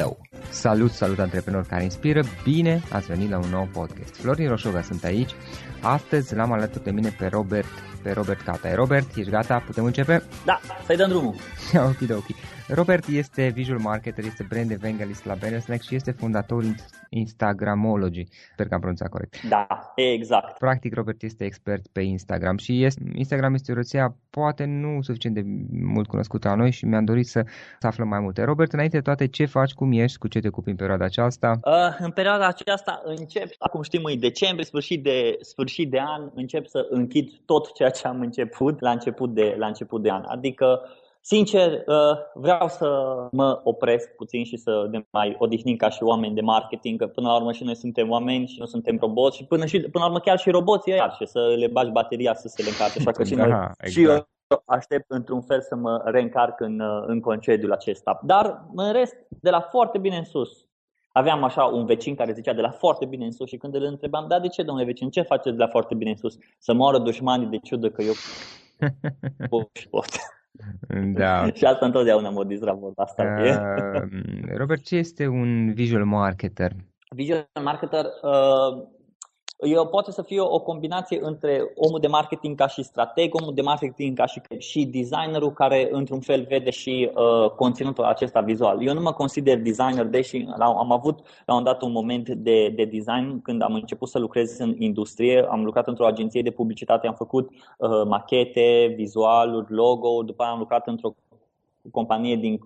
tău. Salut, salut antreprenori care inspiră, bine ați venit la un nou podcast. Florin Roșoga sunt aici, astăzi l-am alături de mine pe Robert, pe Robert Cata. Robert, ești gata? Putem începe? Da, să-i dăm drumul. ok, ok. Robert este visual marketer, este brand evangelist la Banner Snack și este fondatorul Instagramology. Sper că am pronunțat corect. Da, exact. Practic, Robert este expert pe Instagram și este, Instagram este o rețea poate nu suficient de mult cunoscută a noi și mi-am dorit să, să aflăm mai multe. Robert, înainte de toate, ce faci, cum ești, cu ce te ocupi în perioada aceasta? Uh, în perioada aceasta încep, acum știm, în decembrie, sfârșit de, sfârșit de an, încep să închid tot ceea ce am început la început de, la început de an. Adică Sincer, uh, vreau să mă opresc puțin și să ne mai odihnim ca și oameni de marketing, că până la urmă și noi suntem oameni și nu suntem roboți și până, și, până la urmă chiar și roboții ăia și să le bagi bateria să se le încarce, așa că și da, noi exact. și eu aștept într-un fel să mă reîncarc în, uh, în concediul acesta. Dar în rest, de la foarte bine în sus, Aveam așa un vecin care zicea de la foarte bine în sus și când îl întrebam, da, de ce, domnule vecin, ce faceți de la foarte bine în sus? Să moară dușmanii de ciudă că eu pot și pot. Da. și asta întotdeauna mă dizra vorba asta. Uh, Robert, ce este un visual marketer? Visual marketer uh, eu poate să fie o combinație între omul de marketing ca și strateg, omul de marketing ca și, și designerul care într-un fel vede și uh, conținutul acesta vizual. Eu nu mă consider designer, deși am avut la un dat un moment de, de design când am început să lucrez în industrie, am lucrat într-o agenție de publicitate, am făcut uh, machete, vizualuri, logo, după aia am lucrat într-o companie din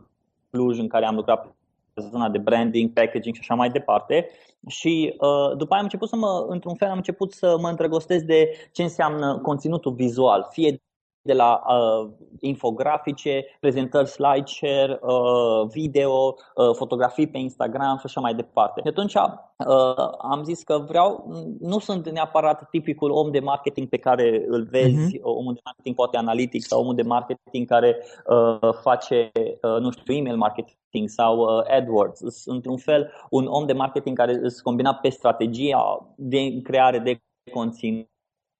Cluj în care am lucrat zona de branding, packaging și așa mai departe. Și uh, după aia am început să mă, într-un fel, am început să mă îndrăgostesc de ce înseamnă conținutul vizual, fie de la uh, infografice, prezentări slideshare, uh, video, uh, fotografii pe Instagram și așa mai departe. De atunci uh, am zis că vreau, nu sunt neapărat tipicul om de marketing pe care îl vezi, uh-huh. omul de marketing poate analitic sau omul de marketing care uh, face, uh, nu știu, email marketing sau uh, AdWords. Sunt un fel un om de marketing care îți combina pe strategia de creare de conținut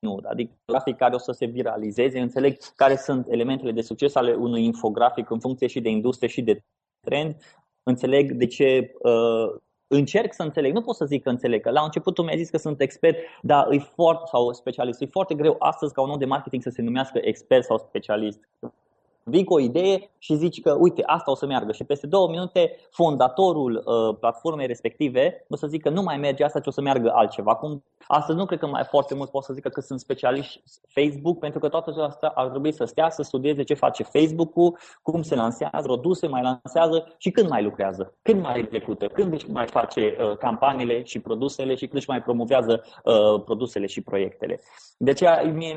conținut, adică grafic care o să se viralizeze, înțeleg care sunt elementele de succes ale unui infografic în funcție și de industrie și de trend, înțeleg de ce uh, încerc să înțeleg, nu pot să zic că înțeleg, că la început tu mi-ai zis că sunt expert, dar e foarte, sau specialist, e foarte greu astăzi ca un om de marketing să se numească expert sau specialist vii cu o idee și zici că, uite, asta o să meargă și peste două minute fondatorul uh, platformei respective o să zică nu mai merge asta, ci o să meargă altceva. Cum astăzi nu cred că mai foarte mult pot să zică că sunt specialiști Facebook, pentru că toată asta ar trebui să stea să studieze ce face Facebook-ul, cum se lansează, produse mai lansează și când mai lucrează, când mai execută, când își mai face uh, campaniile și produsele și când își mai promovează uh, produsele și proiectele. De aceea, mie,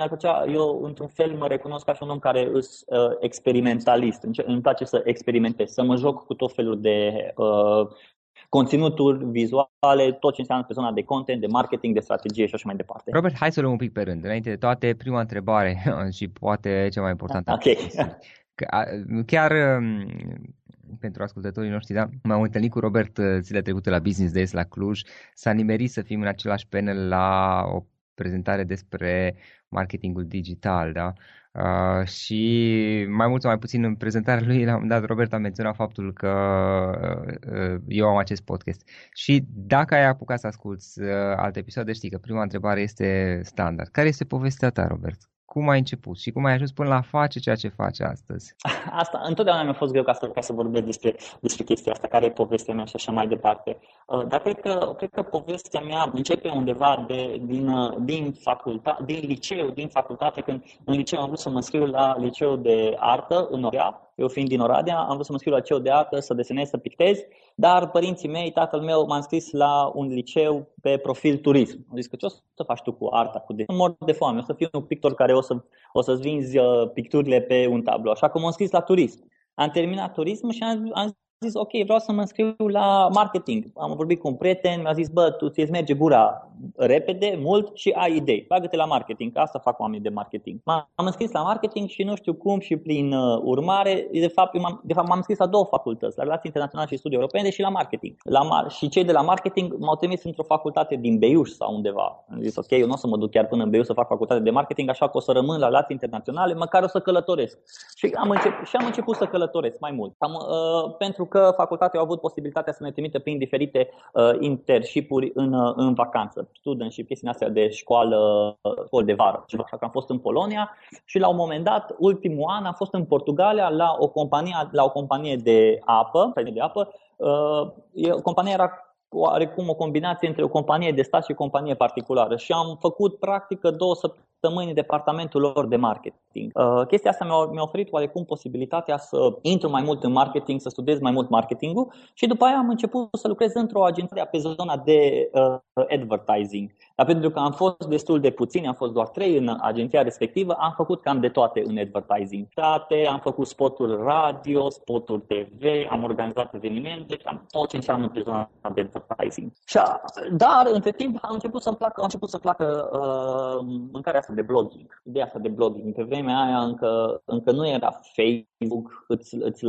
eu într-un fel mă recunosc ca și un om care îs uh, experimentalist. Îmi place să experimentez, să mă joc cu tot felul de uh, conținuturi vizuale, tot ce înseamnă pe zona de content, de marketing, de strategie și așa mai departe. Robert, hai să luăm un pic pe rând. Înainte de toate, prima întrebare și poate cea mai importantă. Ok. Chiar um, pentru ascultătorii noștri, da, m-am întâlnit cu Robert uh, zilele trecute la Business Days la Cluj. S-a nimerit să fim în același panel la o prezentare despre marketingul digital, da? Uh, și mai mult sau mai puțin în prezentarea lui, la un dat, Robert a menționat faptul că uh, eu am acest podcast. Și dacă ai apucat să asculti uh, alte episoade, știi că prima întrebare este standard. Care este povestea ta, Robert? Cum ai început și cum ai ajuns până la face ceea ce faci astăzi? Asta, întotdeauna mi-a fost greu ca să, ca să vorbesc despre, despre chestia asta, care e povestea mea și așa mai departe. Uh, dar cred că, cred că povestea mea începe undeva de, din, uh, din, facultate, din liceu, din facultate, când în liceu am vrut să mă scriu la liceu de artă în Orea, eu fiind din Oradea, am vrut să mă scriu la liceu de artă, să desenez, să pictez, dar părinții mei, tatăl meu m-a înscris la un liceu pe profil turism. Am zis că ce o să faci tu cu arta, cu de mor de foame, o să fiu un pictor care o, să, o să-ți vinzi uh, picturile pe un tablou. Așa că m-am înscris la turism. Am terminat turism și am, am zis, ok, vreau să mă înscriu la marketing. Am vorbit cu un prieten, mi-a zis, bă, tu ți merge gura repede, mult și ai idei. Bagă-te la marketing, că asta fac oamenii de marketing. M-am înscris la marketing și nu știu cum și prin uh, urmare, de fapt, eu m-am, de fapt m-am înscris la două facultăți, la relații internaționale și studii europene și la marketing. La mar- și cei de la marketing m-au trimis într-o facultate din Beiuș sau undeva. Am zis, ok, eu nu o să mă duc chiar până în Beiuș să fac facultate de marketing, așa că o să rămân la relații internaționale, măcar o să călătoresc. Și am, încep- și am început să călătoresc mai mult. Am, uh, pentru că facultatea a avut posibilitatea să ne trimite prin diferite uh, internship-uri în, uh, în vacanță, studentship, chestii astea de școală, uh, școală de vară. Așa că am fost în Polonia și la un moment dat, ultimul an, am fost în Portugalia la o companie, la o companie de apă, de apă. Uh, compania era oarecum o combinație între o companie de stat și o companie particulară și am făcut practică două săptămâni săptămâni în departamentul lor de marketing. Uh, chestia asta mi-a, mi oferit oarecum posibilitatea să intru mai mult în marketing, să studiez mai mult marketingul și după aia am început să lucrez într-o agenție pe zona de uh, advertising. Dar pentru că am fost destul de puțini, am fost doar trei în agenția respectivă, am făcut cam de toate în advertising. Toate, am făcut spoturi radio, spoturi TV, am organizat evenimente, cam tot ce înseamnă pe zona de advertising. Și, dar, între timp, am început să-mi placă, am început să placă uh, mâncarea asta de blogging, ideea asta de blogging. Pe vremea aia încă, încă nu era Facebook, îți, îți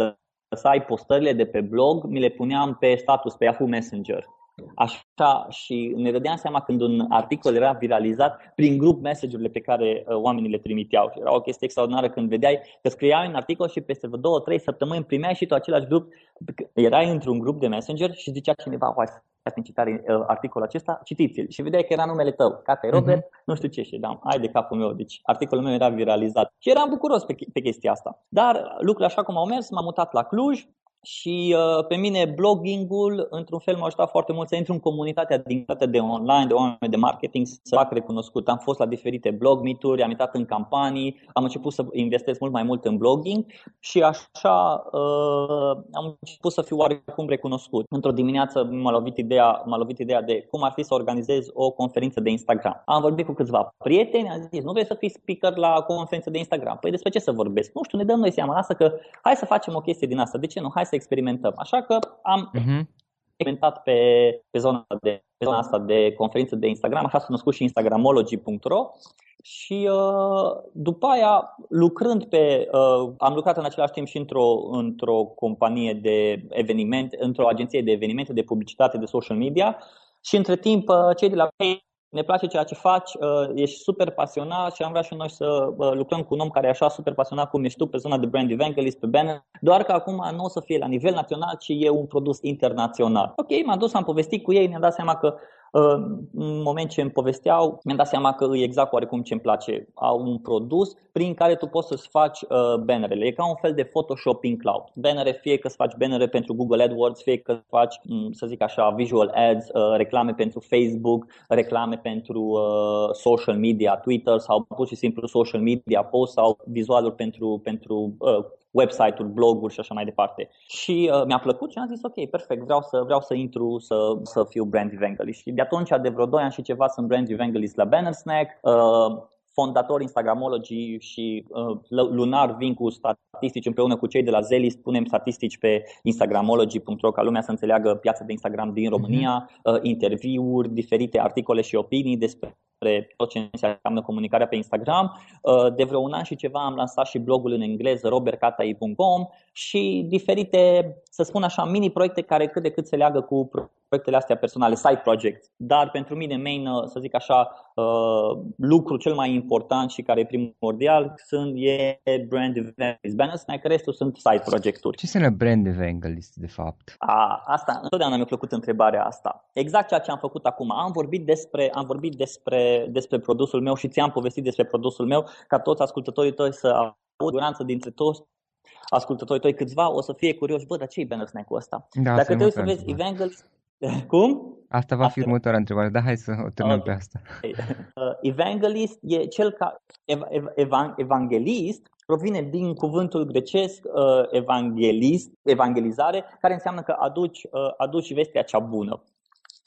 lăsai postările de pe blog, mi le puneam pe status, pe Yahoo Messenger. Așa și ne dădeam seama când un articol era viralizat prin grup message-urile pe care uh, oamenii le trimiteau. Și era o chestie extraordinară când vedeai că scriai un articol și peste două, trei săptămâni primeai și tu același grup, erai într-un grup de messenger și zicea cineva, ați citat uh, articolul acesta, citiți-l. Și vedeai că era numele tău, Cate Robert, uh-huh. nu știu ce, și da, ai de capul meu. Deci articolul meu era viralizat. Și eram bucuros pe, pe chestia asta. Dar lucrurile așa cum au mers, m-am mutat la Cluj, și uh, pe mine bloggingul, într-un fel, m-a ajutat foarte mult să intru în comunitatea din de online, de oameni de marketing, să fac recunoscut. Am fost la diferite blog meet am intrat în campanii, am început să investesc mult mai mult în blogging și așa uh, am început să fiu oarecum recunoscut. Într-o dimineață m-a lovit, ideea, m-a lovit ideea de cum ar fi să organizez o conferință de Instagram. Am vorbit cu câțiva prieteni, am zis, nu vrei să fii speaker la o conferință de Instagram? Păi despre ce să vorbesc? Nu știu, ne dăm noi seama, lasă că hai să facem o chestie din asta. De ce nu? Hai să experimentăm. Așa că am uh-huh. experimentat pe, pe, zona de, pe zona asta de conferință de Instagram, așa s-a cunoscut și instagramology.ro și uh, după aia, lucrând pe. Uh, am lucrat în același timp și într-o, într-o companie de evenimente, într-o agenție de evenimente, de publicitate, de social media. Și între timp, uh, cei de la ne place ceea ce faci, uh, ești super pasionat și am vrea și noi să uh, lucrăm cu un om care e așa super pasionat cum ești tu pe zona de brand evangelist, pe banner, doar că acum nu o să fie la nivel național, ci e un produs internațional. Ok, m-am dus, am povestit cu ei, ne-am dat seama că în moment ce îmi povesteau, mi-am dat seama că e exact oarecum ce îmi place. Au un produs prin care tu poți să-ți faci uh, bannerele. E ca un fel de Photoshop in cloud. Bannere, fie că îți faci bannere pentru Google AdWords, fie că faci, mm, să zic așa, visual ads, uh, reclame pentru Facebook, reclame pentru uh, social media, Twitter sau pur și simplu social media post sau vizualuri pentru, pentru website-uri, bloguri și așa mai departe. Și uh, mi-a plăcut și am zis ok, perfect, vreau să, vreau să intru să, să fiu brand evangelist. Și de atunci, de vreo 2 ani și ceva, sunt brand evangelist la Banner Snack. Uh, fondator Instagramology și uh, lunar vin cu statistici împreună cu cei de la Zelis, punem statistici pe instagramology.ro ca lumea să înțeleagă piața de Instagram din România, uh, interviuri, diferite articole și opinii despre tot ce înseamnă comunicarea pe Instagram. Uh, de vreo un an și ceva am lansat și blogul în engleză robertcatai.com și diferite, să spun așa, mini-proiecte care cât de cât se leagă cu proiectele astea personale, side projects. Dar pentru mine main, uh, să zic așa, uh, lucrul cel mai important și care e primordial sunt e brand evangelist. Banner Snack, restul sunt side projecturi. Ce înseamnă brand evangelist de fapt? A, asta, întotdeauna mi-a plăcut întrebarea asta. Exact ceea ce am făcut acum. Am vorbit despre, am vorbit despre, despre produsul meu și ți-am povestit despre produsul meu ca toți ascultătorii tăi să au siguranță dintre toți ascultătorii tăi câțiva o să fie curioși, bă, dar ce e banner snack-ul ăsta? Da, Dacă te uiți să vezi evangelist, Cum? Asta va fi următoarea întrebare, dar hai să o terminăm okay. pe asta. Uh, evangelist e cel ca ev, ev, evan, evanghelist provine din cuvântul grecesc uh, evanghelist, evangelizare, care înseamnă că aduci, uh, aduci vestea cea bună.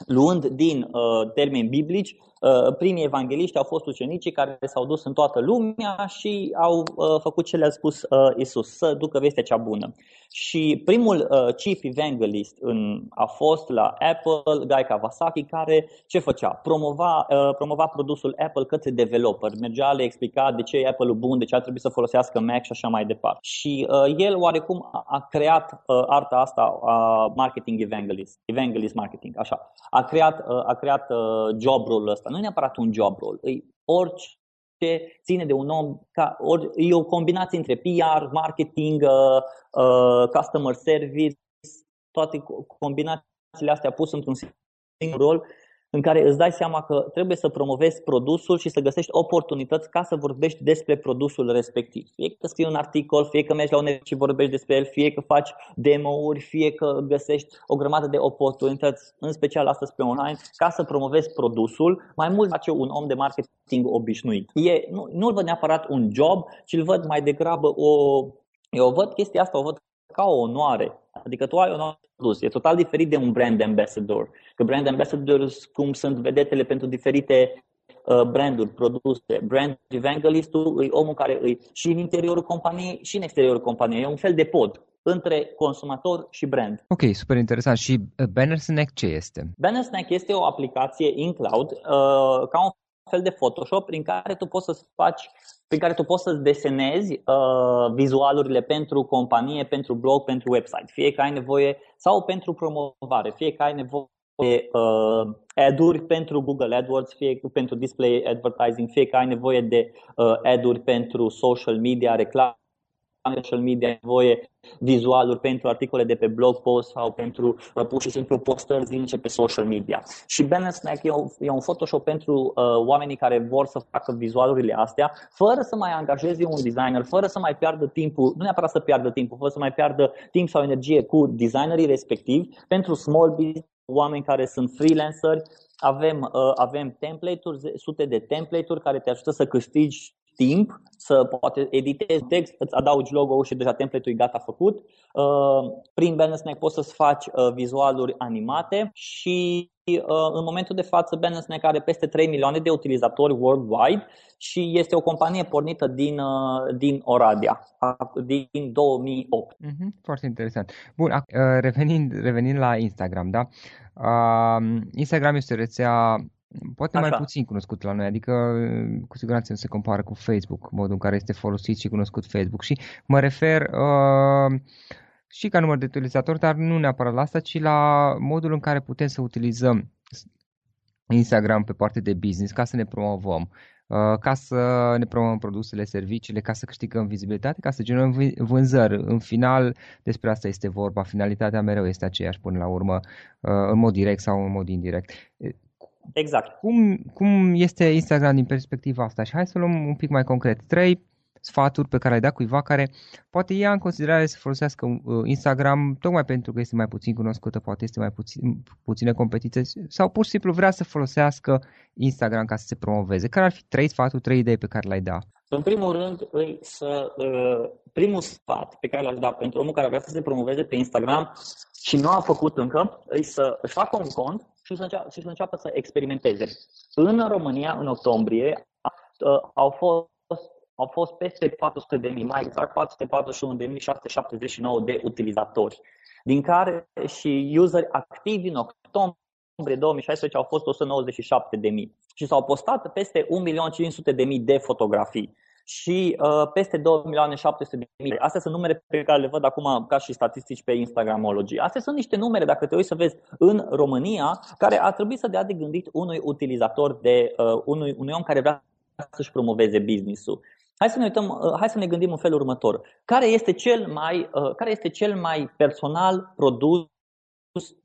Luând din uh, termeni biblici, Uh, primii evangeliști au fost ucenicii care s-au dus în toată lumea și au uh, făcut ce le-a spus uh, Isus, să ducă vestea cea bună. Și primul chief evangelist în, a fost la Apple, Guy Kawasaki, care ce făcea? Promova, promova produsul Apple către developer. Mergea, le explica de ce e Apple-ul bun, de ce ar trebui să folosească Mac și așa mai departe. Și el oarecum a, a creat arta asta a marketing evangelist, evangelist marketing, așa. A creat, a creat job-ul ăsta nu e neapărat un job role, e orice ține de un om, ca, ori, e o combinație între PR, marketing, uh, uh, customer service, toate combinațiile astea puse într-un singur rol în care îți dai seama că trebuie să promovezi produsul și să găsești oportunități ca să vorbești despre produsul respectiv. Fie că scrii un articol, fie că mergi la un și vorbești despre el, fie că faci demo-uri, fie că găsești o grămadă de oportunități, în special astăzi pe online, ca să promovezi produsul, mai mult face un om de marketing obișnuit. E, nu, nu-l văd neapărat un job, ci îl văd mai degrabă o... Eu văd chestia asta, o văd ca o onoare. Adică tu ai onoare plus. E total diferit de un brand ambassador. Că brand ambassadors, cum sunt vedetele pentru diferite uh, branduri, produse. Brand evangelistul e omul care îi și în interiorul companiei și în exteriorul companiei. E un fel de pod între consumator și brand. Ok, super interesant. Și uh, Banner Snack ce este? Banner Snack este o aplicație in cloud uh, ca un fel de Photoshop prin care tu poți să faci prin care tu poți să desenezi uh, vizualurile pentru companie, pentru blog, pentru website, fie că ai nevoie sau pentru promovare, fie că ai nevoie de uh, ad-uri pentru Google AdWords, fie pentru display advertising, fie că ai nevoie de uh, ad-uri pentru social media, reclame social media ai nevoie vizualuri pentru articole de pe blog post sau pentru uh, pur și simplu postări zilnice pe social media. Și Banner Snack e un, e un Photoshop pentru uh, oamenii care vor să facă vizualurile astea, fără să mai angajeze un designer, fără să mai piardă timpul, nu neapărat să piardă timpul, fără să mai piardă timp sau energie cu designerii respectivi, pentru small business, oameni care sunt freelanceri, avem, uh, avem template-uri, sute de template-uri care te ajută să câștigi timp să poate editezi text, îți adaugi logo-ul și deja template-ul e gata făcut. Uh, prin Snack poți să-ți faci uh, vizualuri animate și uh, în momentul de față Snack are peste 3 milioane de utilizatori worldwide și este o companie pornită din, din Oradea, din 2008. Mm-hmm, foarte interesant. Bun, revenind, revenind la Instagram, da? Instagram este o rețea Poate Așa. mai puțin cunoscut la noi, adică cu siguranță nu se compară cu Facebook, modul în care este folosit și cunoscut Facebook și mă refer uh, și ca număr de utilizatori, dar nu neapărat la asta, ci la modul în care putem să utilizăm Instagram pe partea de business ca să ne promovăm, uh, ca să ne promovăm produsele, serviciile, ca să câștigăm vizibilitate, ca să generăm vânzări. În final, despre asta este vorba. Finalitatea mereu este aceeași până la urmă, uh, în mod direct sau în mod indirect. Exact. Cum, cum este Instagram din perspectiva asta? Și hai să luăm un pic mai concret. Trei sfaturi pe care ai dat cuiva care poate ia în considerare să folosească uh, Instagram tocmai pentru că este mai puțin cunoscută, poate este mai puțin, puține competiție sau pur și simplu vrea să folosească Instagram ca să se promoveze. Care ar fi trei sfaturi, trei idei pe care le-ai da? În primul rând, îi să, uh, primul sfat pe care l-aș da pentru omul care vrea să se promoveze pe Instagram și nu a făcut încă, îi să își facă un cont și să, înceapă, și să înceapă să experimenteze. În România, în octombrie, au fost au fost peste 400 de mii, mai exact 441.679 de utilizatori, din care și useri activi în octombrie 2016 au fost 197 de mii și s-au postat peste 1.500.000 de fotografii și uh, peste 2 milioane 700 de mii. Astea sunt numere pe care le văd acum ca și statistici pe Instagramology. Astea sunt niște numere, dacă te uiți să vezi, în România, care ar trebui să dea de gândit unui utilizator, de uh, unui, unui om care vrea să-și promoveze business-ul. Hai să ne uităm, uh, hai să ne gândim în felul următor. Care este cel mai, uh, care este cel mai personal produs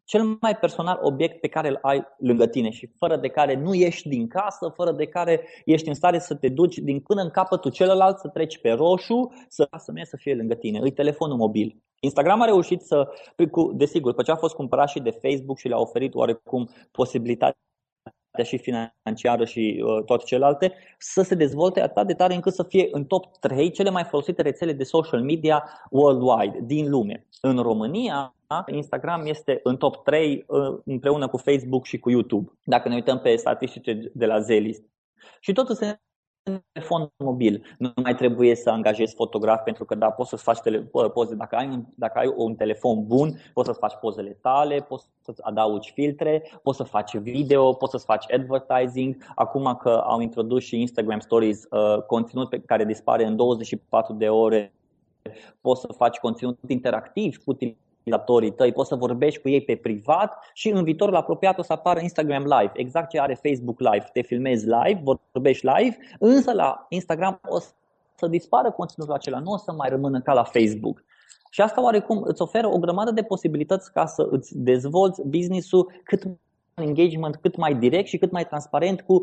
cel mai personal obiect pe care îl ai lângă tine și fără de care nu ieși din casă, fără de care ești în stare să te duci din până în capătul celălalt, să treci pe roșu, să să mergi să fie lângă tine. Îi telefonul mobil. Instagram a reușit să, desigur, după ce a fost cumpărat și de Facebook și le-a oferit oarecum posibilitatea și financiară și uh, toate celelalte, să se dezvolte atât de tare încât să fie în top 3 cele mai folosite rețele de social media worldwide, din lume. În România, Instagram este în top 3 uh, împreună cu Facebook și cu YouTube, dacă ne uităm pe statistice de la Zelist. Și totul se telefon mobil. Nu mai trebuie să angajezi fotograf pentru că da, poți să faci tele, poze. Dacă ai, dacă ai un telefon bun, poți să faci pozele tale, poți să adaugi filtre, poți să faci video, poți să faci advertising. Acum că au introdus și Instagram Stories, uh, conținut pe care dispare în 24 de ore, poți să faci conținut interactiv cu utilizatorii tăi, poți să vorbești cu ei pe privat și în viitorul apropiat o să apară Instagram Live, exact ce are Facebook Live. Te filmezi live, vorbești live, însă la Instagram o să dispară conținutul acela, nu o să mai rămână ca la Facebook. Și asta oarecum îți oferă o grămadă de posibilități ca să îți dezvolți business-ul cât engagement cât mai direct și cât mai transparent cu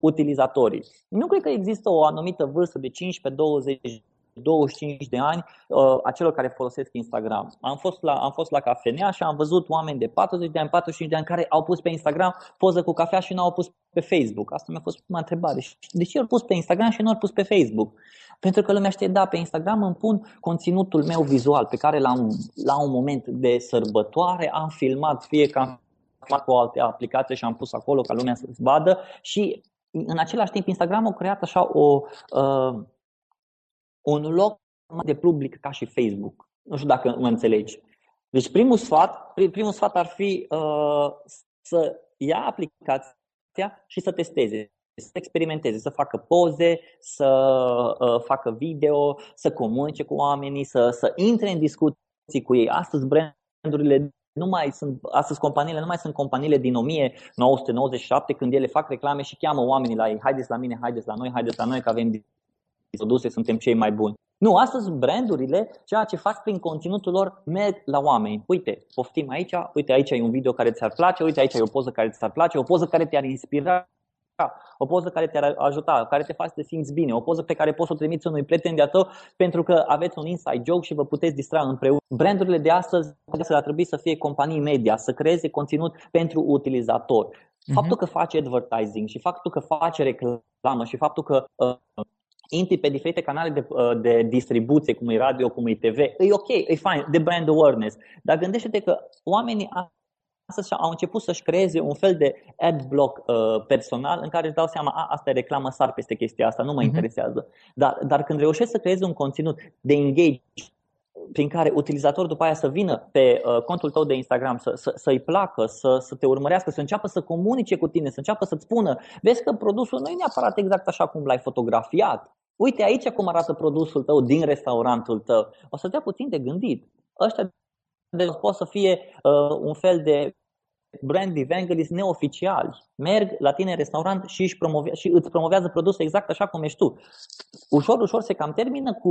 Utilizatorii. Nu cred că există o anumită vârstă de 15, 20, 25 de ani uh, a celor care folosesc Instagram. Am fost, la, am fost la cafenea și am văzut oameni de 40 de ani, 45 de ani care au pus pe Instagram poză cu cafea și nu au pus pe Facebook. Asta mi-a fost prima întrebare. De ce au pus pe Instagram și nu au pus pe Facebook? Pentru că lumea știe, da, pe Instagram îmi pun conținutul meu vizual pe care l-am, la un moment de sărbătoare am filmat, fie că am filmat cu o altă aplicație și am pus acolo ca lumea să-ți vadă și în același timp, Instagram a creat așa o, uh, un loc de public ca și Facebook. Nu știu dacă mă înțelegi. Deci primul sfat, primul sfat ar fi uh, să ia aplicația și să testeze, să experimenteze, să facă poze, să uh, facă video, să comunice cu oamenii, să, să intre în discuții cu ei. Astăzi brandurile nu mai sunt, astăzi companiile nu mai sunt companiile din 1997 când ele fac reclame și cheamă oamenii la ei, haideți la mine, haideți la noi, haideți la noi că avem produse, suntem cei mai buni. Nu, astăzi brandurile, ceea ce fac prin conținutul lor, merg la oameni. Uite, poftim aici, uite aici e un video care ți-ar place, uite aici e o poză care ți-ar place, o poză care te-ar inspira, o poză care te-ar ajuta, care te face să te simți bine, o poză pe care poți să o trimiți unui prieten de-a tău pentru că aveți un inside joke și vă puteți distra împreună. Brandurile de astăzi ar trebui să fie companii media, să creeze conținut pentru utilizator. Mhm. Faptul că face advertising și faptul că face reclamă și faptul că uh, intri pe diferite canale de, uh, de distribuție, cum e radio, cum e TV, e ok, e fine, de brand awareness. Dar gândește-te că oamenii astăzi au început să-și creeze un fel de ad block uh, personal în care își dau seama, a, asta e reclamă, sar peste chestia asta, nu mă uh-huh. interesează. Dar, dar când reușești să creezi un conținut de engage prin care utilizatorul după aia să vină pe uh, contul tău de Instagram, să, să, să-i placă, să, să te urmărească, să înceapă să comunice cu tine, să înceapă să-ți spună, vezi că produsul nu e neapărat exact așa cum l-ai fotografiat. Uite aici cum arată produsul tău din restaurantul tău. O să dea puțin de gândit. Ăștia de pot să fie uh, un fel de brand evangelist neoficiali. Merg la tine în restaurant și, își promovea, și îți promovează produsul exact așa cum ești tu. Ușor, ușor se cam termină cu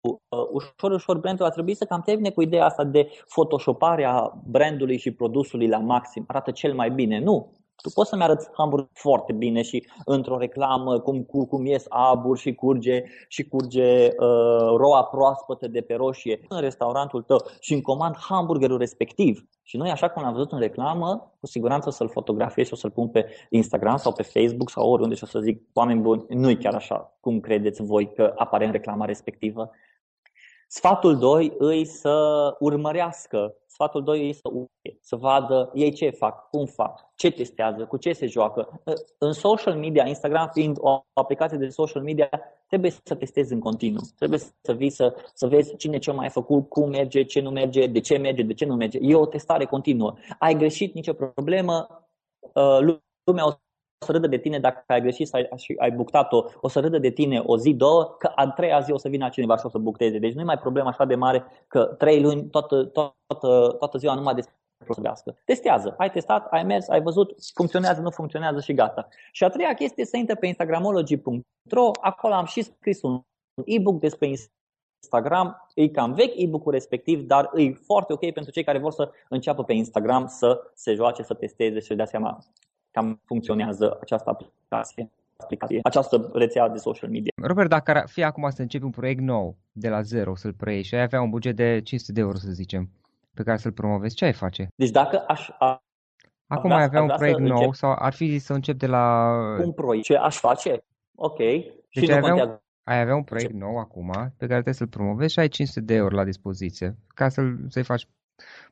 uh, ușor, ușor brandul a trebuit să cam termine cu ideea asta de photoshopare a brandului și produsului la maxim. Arată cel mai bine. Nu. Tu poți să-mi arăți hamburg foarte bine și într-o reclamă cum, cum, cum ies abur și curge și curge uh, roa proaspătă de pe roșie în restaurantul tău și îmi comand hamburgerul respectiv. Și noi, așa cum l-am văzut în reclamă, cu siguranță o să-l fotografiez și o să-l pun pe Instagram sau pe Facebook sau oriunde și o să zic, oameni buni, nu e chiar așa cum credeți voi că apare în reclama respectivă. Sfatul 2 îi să urmărească, sfatul 2 îi să uite, să vadă ei ce fac, cum fac, ce testează, cu ce se joacă. În social media, Instagram fiind o aplicație de social media, trebuie să testezi în continuu. Trebuie să vii să, să vezi cine ce mai a făcut, cum merge, ce nu merge, de ce merge, de ce nu merge. E o testare continuă. Ai greșit, nicio problemă, uh, lumea o să râdă de tine dacă ai greșit sau ai, ai buctat-o, o să râdă de tine o zi, două, că a treia zi o să vină cineva și o să bucteze. Deci nu e mai problemă așa de mare că trei luni, toată, toată, toată ziua numai despre să Testează. Ai testat, ai mers, ai văzut, funcționează, nu funcționează și gata. Și a treia chestie este să intre pe instagramology.ro, acolo am și scris un e-book despre Instagram, e cam vechi e-book-ul respectiv, dar e foarte ok pentru cei care vor să înceapă pe Instagram să se joace, să testeze și să dea seama cam funcționează această aplicație aplicație, această rețea de social media. Robert, dacă ar fi acum să începi un proiect nou, de la zero, să-l preiei și ai avea un buget de 500 de euro, să zicem, pe care să-l promovezi, ce ai face? Deci dacă aș... A, acum ai avea un proiect nou încep... sau ar fi să încep de la... Un proiect, ce aș face? Ok. Deci și ai, avea un, ai avea un proiect ce? nou acum pe care trebuie să-l promovezi și ai 500 de euro la dispoziție ca să-l, să-i faci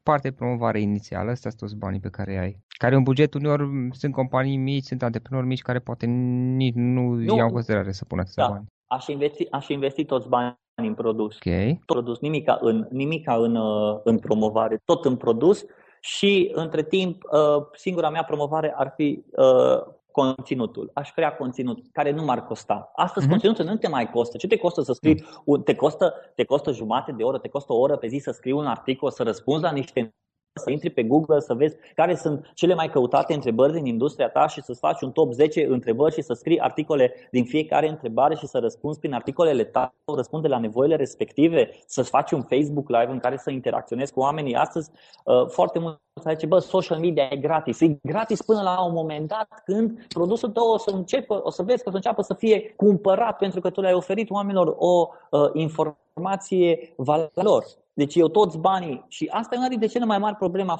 parte de promovare inițială, astea sunt toți banii pe care ai. Care un buget uneori sunt companii mici, sunt antreprenori mici care poate nici nu, nu. iau în considerare să pună atâția da. bani. Aș investi, aș investi toți banii în produs. Okay. Tot produs, nimica în, nimica în, uh, în promovare, tot în produs și între timp uh, singura mea promovare ar fi uh, conținutul. Aș crea conținut care nu m-ar costa. Astăzi uh-huh. conținutul nu te mai costă. Ce te costă să scrii? Un, te, costă, te costă jumate de oră, te costă o oră pe zi să scrii un articol, să răspunzi la niște să intri pe Google să vezi care sunt cele mai căutate întrebări din industria ta și să-ți faci un top 10 întrebări și să scrii articole din fiecare întrebare și să răspunzi prin articolele tale, răspunde la nevoile respective, să-ți faci un Facebook Live în care să interacționezi cu oamenii. Astăzi, uh, foarte mult să zice, bă, social media e gratis. E gratis până la un moment dat când produsul tău o să înceapă, o să vezi că o să înceapă să fie cumpărat pentru că tu le-ai oferit oamenilor o uh, informație valor. Deci eu toți banii, și asta e una dintre cele mai mari probleme a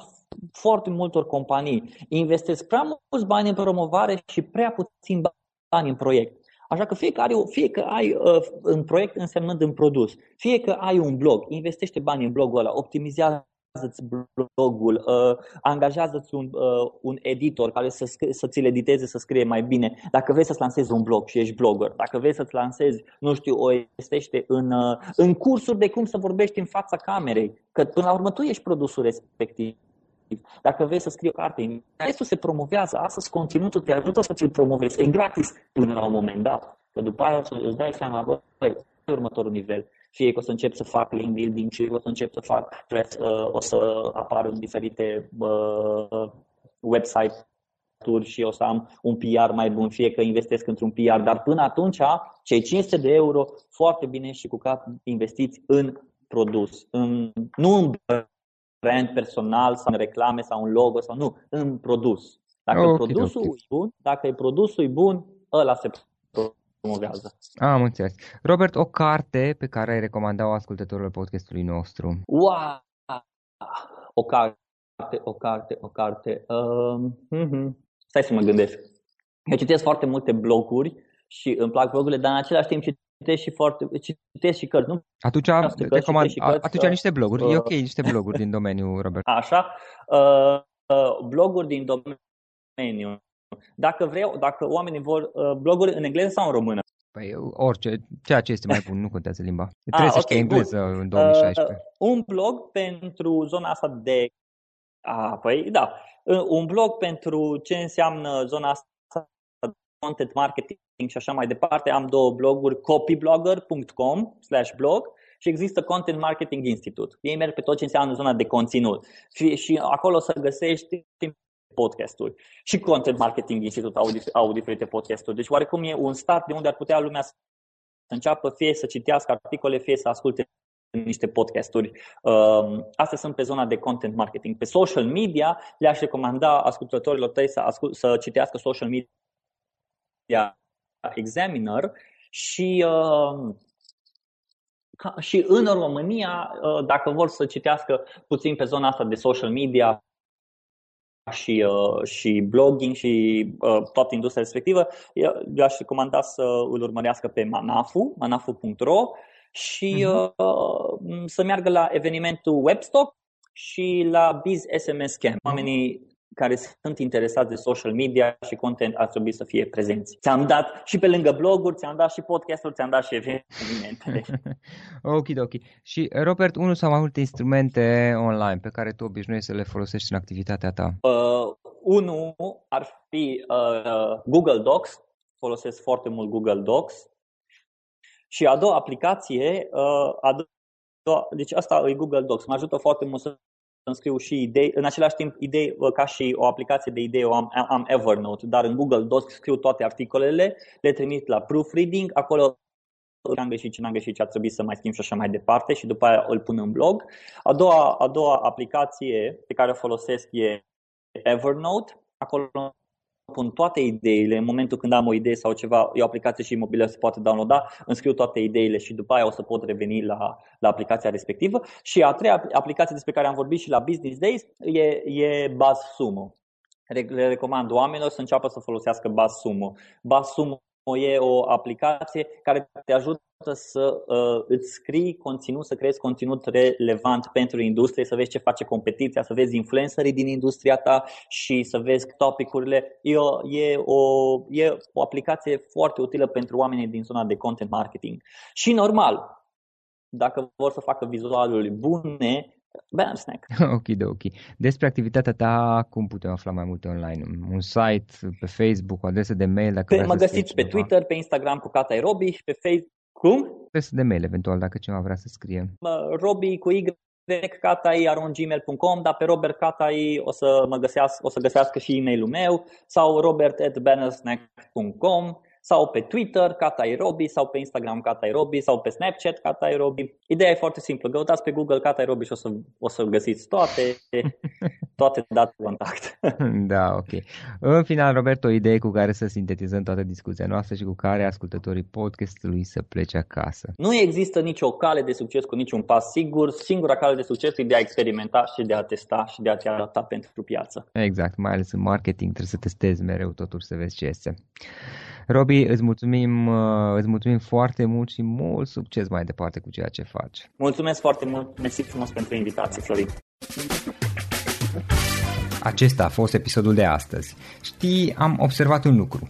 foarte multor companii, investesc prea mulți bani în promovare și prea puțin bani în proiect. Așa că fie că, ai, fie că ai uh, în proiect însemnând în produs, fie că ai un blog, investește bani în blogul ăla, optimizează angajează-ți blogul, uh, angajează-ți un, uh, un editor care să, scrie, să ți-l editeze, să scrie mai bine. Dacă vrei să-ți lansezi un blog și ești blogger, dacă vrei să-ți lansezi, nu știu, o estește în, uh, în cursuri de cum să vorbești în fața camerei, că până la urmă tu ești produsul respectiv. Dacă vrei să scrii o carte, interesul se promovează, astăzi conținutul te ajută să ți-l promovezi, e gratis până la un moment dat. Că după aia îți dai seama, băi, următorul nivel fie că o să încep să fac link building, fie că o să încep să fac press, uh, o să apar în diferite uh, website-uri și o să am un PR mai bun, fie că investesc într-un PR, dar până atunci cei 500 de euro foarte bine și cu cap investiți în produs, în, nu în brand personal sau în reclame sau în logo sau nu, în produs. Dacă oh, okay, produsul okay. e bun, dacă e produsul e bun, ăla se promovează. Am înțeles. Robert, o carte pe care ai recomanda-o ascultătorilor podcastului nostru? Wow! O carte, o carte, o carte. Um, uh-huh. Stai să mă gândesc. Eu citesc foarte multe bloguri și îmi plac blogurile, dar în același timp citesc și foarte, citesc și cărți, nu? Atunci, recomand, și cărți, atunci că, niște bloguri, uh, e ok, niște bloguri din domeniu, Robert. Așa, uh, uh, bloguri din domeniu. Dacă vreau, dacă oamenii vor uh, bloguri în engleză sau în română? Păi orice, ceea ce este mai bun, nu contează limba. Trebuie ah, să okay, engleză good. în 2016. Uh, un blog pentru zona asta de... Ah, păi da. Uh, un blog pentru ce înseamnă zona asta de content marketing și așa mai departe. Am două bloguri, copyblogger.com slash blog și există Content Marketing Institute. Ei merg pe tot ce înseamnă zona de conținut. Și acolo să găsești podcasturi. Și Content Marketing Institute au, au diferite podcasturi. Deci oarecum e un start de unde ar putea lumea să înceapă fie să citească articole, fie să asculte niște podcasturi. Um, astea sunt pe zona de content marketing. Pe social media le-aș recomanda ascultătorilor tăi să, ascult, să citească social media examiner și uh, și în România, uh, dacă vor să citească puțin pe zona asta de social media, și, uh, și blogging și uh, toată industria respectivă, eu aș recomanda să îl urmărească pe Manafu, manafu.ro și uh-huh. uh, să meargă la evenimentul Webstock și la Biz SMS Camp. Oamenii care sunt interesați de social media și content ar trebui să fie prezenți. Ți-am dat și pe lângă bloguri, ți-am dat și podcasturi, ți-am dat și evenimente. ok, ok. Și Robert, unul sau mai multe instrumente online pe care tu obișnuiești să le folosești în activitatea ta? Uh, unul ar fi uh, Google Docs. Folosesc foarte mult Google Docs. Și a doua aplicație, uh, a doua, deci asta e Google Docs. Mă ajută foarte mult să îmi scriu și idei, în același timp idei ca și o aplicație de idei o am, am Evernote, dar în Google Docs scriu toate articolele, le trimit la proofreading, acolo am greșit, ce n-am greșit, ce ar trebui să mai schimb și așa mai departe și după aia îl pun în blog. A doua, a doua aplicație pe care o folosesc e Evernote. Acolo pun toate ideile, în momentul când am o idee sau ceva, e o aplicație și mobilă se poate downloada, îmi scriu toate ideile și după aia o să pot reveni la, la aplicația respectivă. Și a treia aplicație despre care am vorbit și la Business Days e, e BuzzSumo. Le recomand oamenilor să înceapă să folosească BuzzSumo. BuzzSumo e o aplicație care te ajută să uh, îți scrii conținut, să creezi conținut relevant pentru industrie, să vezi ce face competiția, să vezi influencerii din industria ta și să vezi topicurile. E o, e, o, e o aplicație foarte utilă pentru oamenii din zona de content marketing. Și normal, dacă vor să facă vizualuri bune, Bam Snack. ok, de ok. Despre activitatea ta, cum putem afla mai multe online? Un site, pe Facebook, o adresă de mail? Dacă pe, mă găsiți pe Twitter, pe Instagram cu Cata Robi și pe Facebook. Cum? Adresă de mail, eventual, dacă cineva vrea să scrie. Robi cu Y catai.gmail.com, dar pe Robert Catai o să mă găsească, o să găsească și e-mailul meu sau robert.bannersnack.com sau pe Twitter, Catairobi, sau pe Instagram Catairobi, sau pe Snapchat Catairobi. Ideea e foarte simplă. Căutați pe Google Catairobi și o să, o să găsiți toate, toate datele de contact. da, ok. În final, Robert, o idee cu care să sintetizăm toată discuția noastră și cu care ascultătorii podcastului să plece acasă. Nu există nicio cale de succes cu niciun pas sigur. Singura cale de succes e de a experimenta și de a testa și de a te adapta pentru piață. Exact, mai ales în marketing trebuie să testezi mereu totul să vezi ce este. Robi, îți mulțumim, uh, îți mulțumim foarte mult și mult succes mai departe cu ceea ce faci. Mulțumesc foarte mult, mersi frumos pentru invitație, Florin. Acesta a fost episodul de astăzi. Știi, am observat un lucru.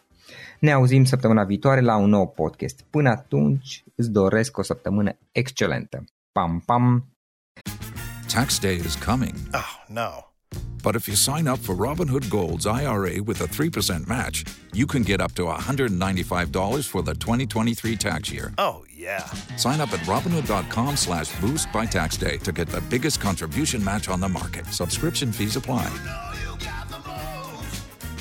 Ne auzim săptămâna viitoare la un nou podcast. Până atunci, îți doresc o săptămână excelentă. Pam, pam! Tax day is coming. Oh, no. But if you sign up for Robinhood Gold's IRA with a 3% match, you can get up to $195 for the 2023 tax year. Oh, yeah. Sign up at Robinhood.com slash boost by tax day to get the biggest contribution match on the market. Subscription fees apply.